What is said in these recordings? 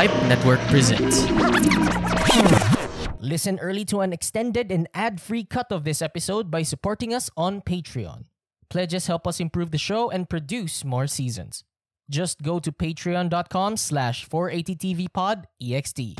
Pipe Network presents. Listen early to an extended and ad-free cut of this episode by supporting us on Patreon. Pledges help us improve the show and produce more seasons. Just go to patreon.com slash 480tvpod ext.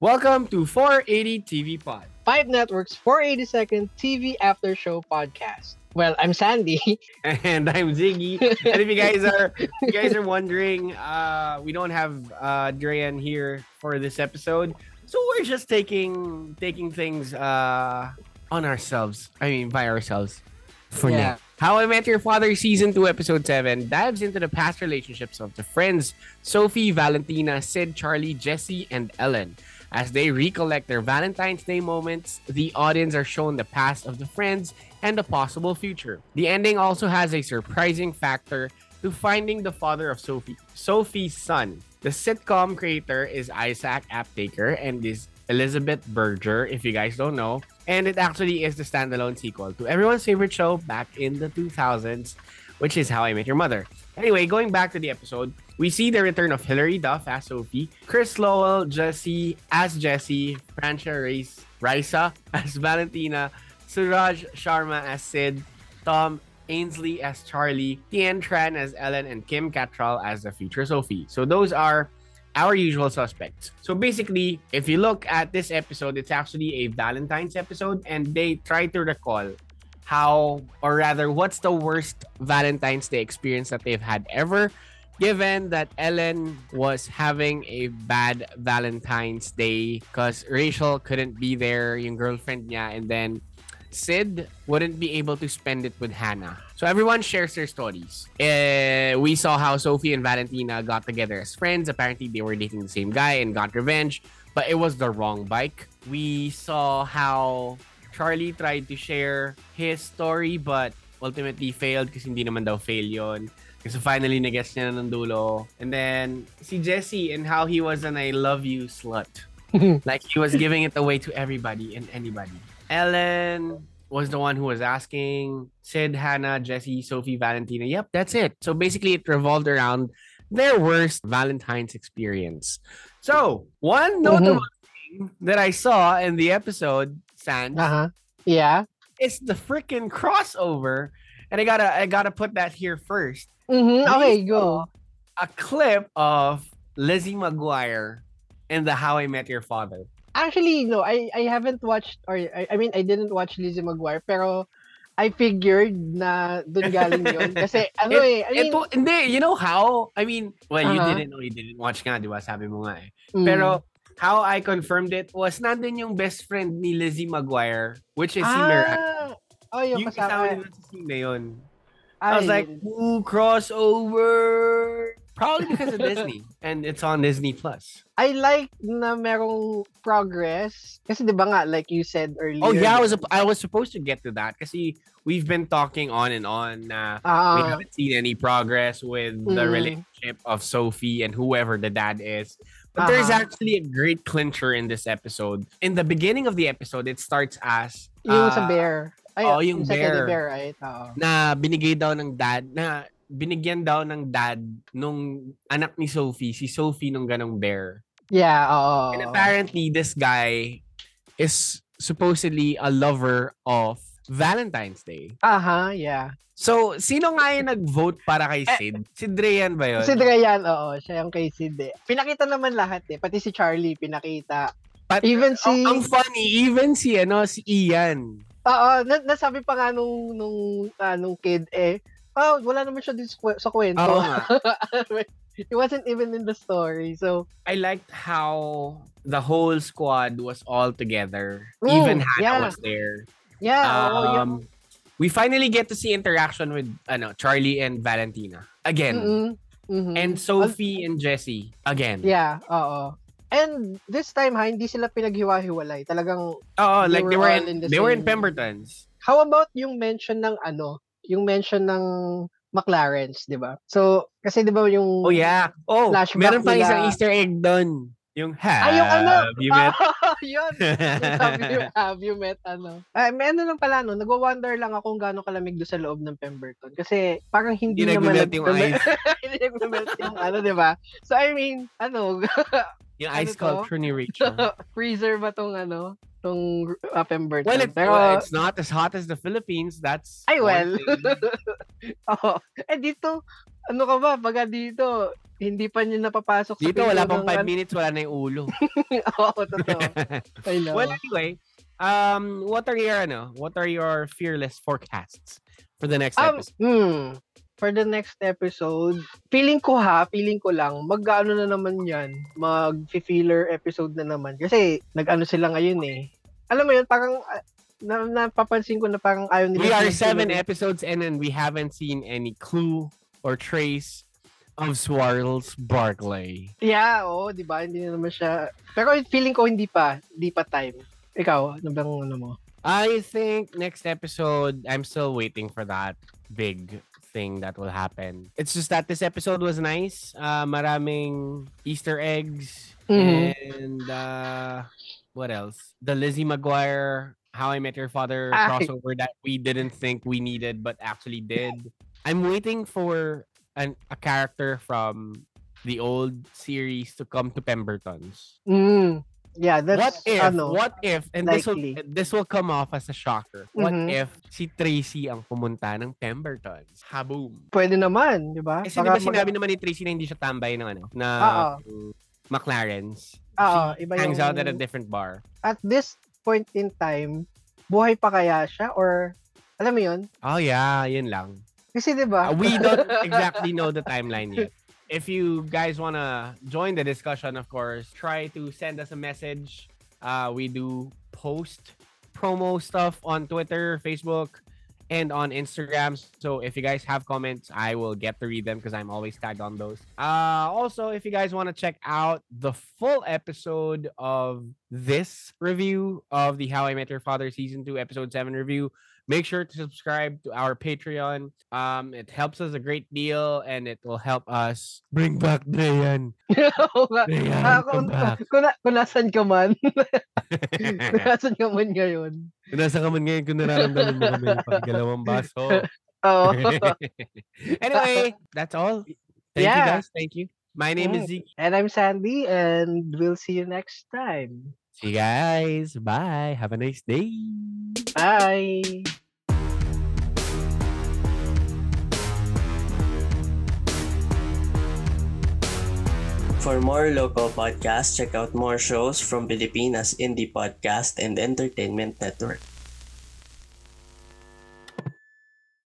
Welcome to 480 TV Pod. Pipe Network's 482nd TV After Show podcast. Well, I'm Sandie. And I'm Ziggy. and if you guys are you guys are wondering, uh, we don't have uh Dreian here for this episode. So we're just taking taking things uh on ourselves. I mean by ourselves for Yeah. now. How I Met Your Father Season 2 Episode 7 dives into the past relationships of the friends Sophie, Valentina, Sid, Charlie, Jesse, and Ellen. As they recollect their Valentine's Day moments, the audience are shown the past of the friends and the possible future. The ending also has a surprising factor to finding the father of Sophie, Sophie's son. The sitcom creator is Isaac Aptaker and is Elizabeth Berger, if you guys don't know. And it actually is the standalone sequel to everyone's favorite show back in the 2000s, which is How I Met Your Mother. Anyway, going back to the episode, we see the return of Hilary Duff as Sophie, Chris Lowell, Jesse as Jesse, Francia Race, Raisa as Valentina, Suraj Sharma as Sid, Tom Ainsley as Charlie, Tien Tran as Ellen, and Kim Cattrall as the future Sophie. So those are our usual suspects. So basically, if you look at this episode, it's actually a Valentine's episode, and they try to recall how, or rather, what's the worst Valentine's Day experience that they've had ever. Given that Ellen was having a bad Valentine's Day because Rachel couldn't be there, yung girlfriend niya, and then Sid wouldn't be able to spend it with Hannah. So everyone shares their stories. Eh, we saw how Sophie and Valentina got together as friends. Apparently, they were dating the same guy and got revenge, but it was the wrong bike. We saw how Charlie tried to share his story, but ultimately failed kasi hindi naman daw fail yon. Kasi finally, nag-guess niya na ng dulo. And then, si Jesse and how he was an I love you slut. like, he was giving it away to everybody and anybody. Ellen was the one who was asking. Sid, Hannah, Jesse, Sophie, Valentina. Yep, that's it. So basically, it revolved around their worst Valentine's experience. So, one notable thing that I saw in the episode, Sand, Uh-huh. Yeah. Is the freaking crossover. And I gotta I gotta put that here first. Mm-hmm. Now, Okay, you go. A clip of Lizzie McGuire in the How I Met Your Father. Actually, no, I I haven't watched or I, I mean I didn't watch Lizzie McGuire pero I figured na doon galing yun kasi ano eh I mean, Ito, hindi, you know how? I mean, well, you Uh-huh. didn't know, you didn't watch nga, di ba? Sabi mo nga eh. mm. Pero, how I confirmed it was nandun yung best friend ni Lizzie McGuire, which is si ah, oh, yung, Yung kasama nila sa scene na yun. I was like, Ay, ooh, crossover! Probably because of Disney. And it's on Disney Plus. I like na merong progress kasi 'di ba nga like you said earlier. Oh yeah, I was I was supposed to get to that kasi we've been talking on and on na we Ah, haven't seen any progress with the Mm. relationship of Sophie and whoever the dad is. But there's Uh-huh. actually a great clincher in this episode. In the beginning of the episode, it starts as yung sa uh, bear. Ay, oh, yung sa teddy bear. bear, right? Oo. na binigay daw ng dad na binigyan daw ng dad nung anak ni Sophie, si Sophie nung ganong bear. Yeah, oo. And apparently this guy is supposedly a lover of Valentine's Day. Aha, yeah. So, sino nga yung nag-vote para kay Sid? si Dreyan ba yun? Si Drayan, oo, siya yung kay Sid eh. Pinakita naman lahat eh, pati si Charlie pinakita. But, Even si ang, ang funny, even si, ano, si Ian. Oo, na, nasabi pa nga nung nung ah, nung kid eh, oh, wala naman siya dito sa kwe- sa kwento. Oo nga. He wasn't even in the story. So, I liked how the whole squad was all together. Mm, even Hannah yeah. was there. Yeah, oo. Um, we finally get to see interaction with ano Charlie and Valentina again, Mm-mm, mhm. and Sophie and Jesse again. Yeah, oo. And this time ha, hindi sila pinaghiwa-hiwalay. Talagang Oh, They like they were were all in, in the they were in same- Pembertons. How about yung mention ng ano, yung mention ng McLaren's, 'di ba? So, kasi 'di ba yung Oh yeah. Oh, meron pa isang Easter egg doon. Yung have Ah, yung ano? you met yun. have, you, have you met ano? Ay, may ano lang pala, no? Nagwa-wonder lang ako kung gaano kalamig doon sa loob ng Pemberton. Kasi parang hindi, Hindi naman nag-melt yung ice. hindi nag-melt yung ano, di ba? So, I mean, ano, Yung Ano ice sculpture ni Rachel. freezer ba tong ano, tong uh, Pemberton? well, it, Pero, well, it's not as hot as the Philippines. That's Ay, well. Oo. Eh, dito, ano ka ba, baga dito, hindi pa niya napapasok Dito, sa wala pang ng 5 ano. minutes, wala na yung ulo. Oo, totoo. I know. well, anyway, um, what are your, ano, what are your fearless forecasts for the next Um, episode? hmm, for the next episode, feeling ko ha, feeling ko lang, mag-ano na naman yan, mag-feeler episode na naman. Kasi, nag-ano sila ngayon eh. Alam mo yun, parang, ah, na, napapansin ko na parang ayaw nila. We are seven episodes in and we haven't seen any clue or trace of Swarls Barkley. Yeah, oo, di ba? Hindi na naman siya. Pero feeling ko hindi pa, hindi pa time. Ikaw, ano bang ano mo? I think next episode, I'm still waiting for that big thing that will happen. It's just that this episode was nice. Uh, maraming Easter eggs Mhm. and uh, what else? The Lizzie McGuire How I Met Your Father Ay. crossover that we didn't think we needed but actually did. I'm waiting for an, a character from the old series to come to Pemberton's. Mm. Yeah, that's what if ano. what if and this will likely. this will come off as a shocker. What Mhm. if si Tracy ang pumunta ng Pembertons? Haboom. Pwede naman, di ba? Kasi Baka ba sinabi naman ni Tracy na hindi siya tambay ng ano, na um, McLaren's. Oo, iba hangs yung- out at a different bar. at this point in time, buhay pa kaya siya? Or, alam mo yun? Oh yeah, yun lang. Kasi di ba? Uh, we don't exactly know the timeline yet. If you guys want to join the discussion, of course, try to send us a message. Uh, we do post promo stuff on Twitter, Facebook, and on Instagram. So if you guys have comments, I will get to read them because I'm always tagged on those. Uh, also, if you guys want to check out the full episode of this review of the How I Met Your Father season two, episode seven review, make sure to subscribe to our Patreon. Um, it helps us a great deal and it will help us bring back Dayan. Nga. Dayan, Ah, come kung, back. kung, na, kung nasan ka man. kung nasan ka man ngayon. Kung nasa ka man ngayon, kung nararamdaman mo kami, pakigalawang baso. Oo. anyway, that's all. Thank you guys. Thank you. My name is. Zeke. And I'm Sandie, and we'll see you next time. See you guys. Bye. Have a nice day. Bye! For more local podcasts, check out more shows from Pilipinas Indie Podcast and Entertainment Network.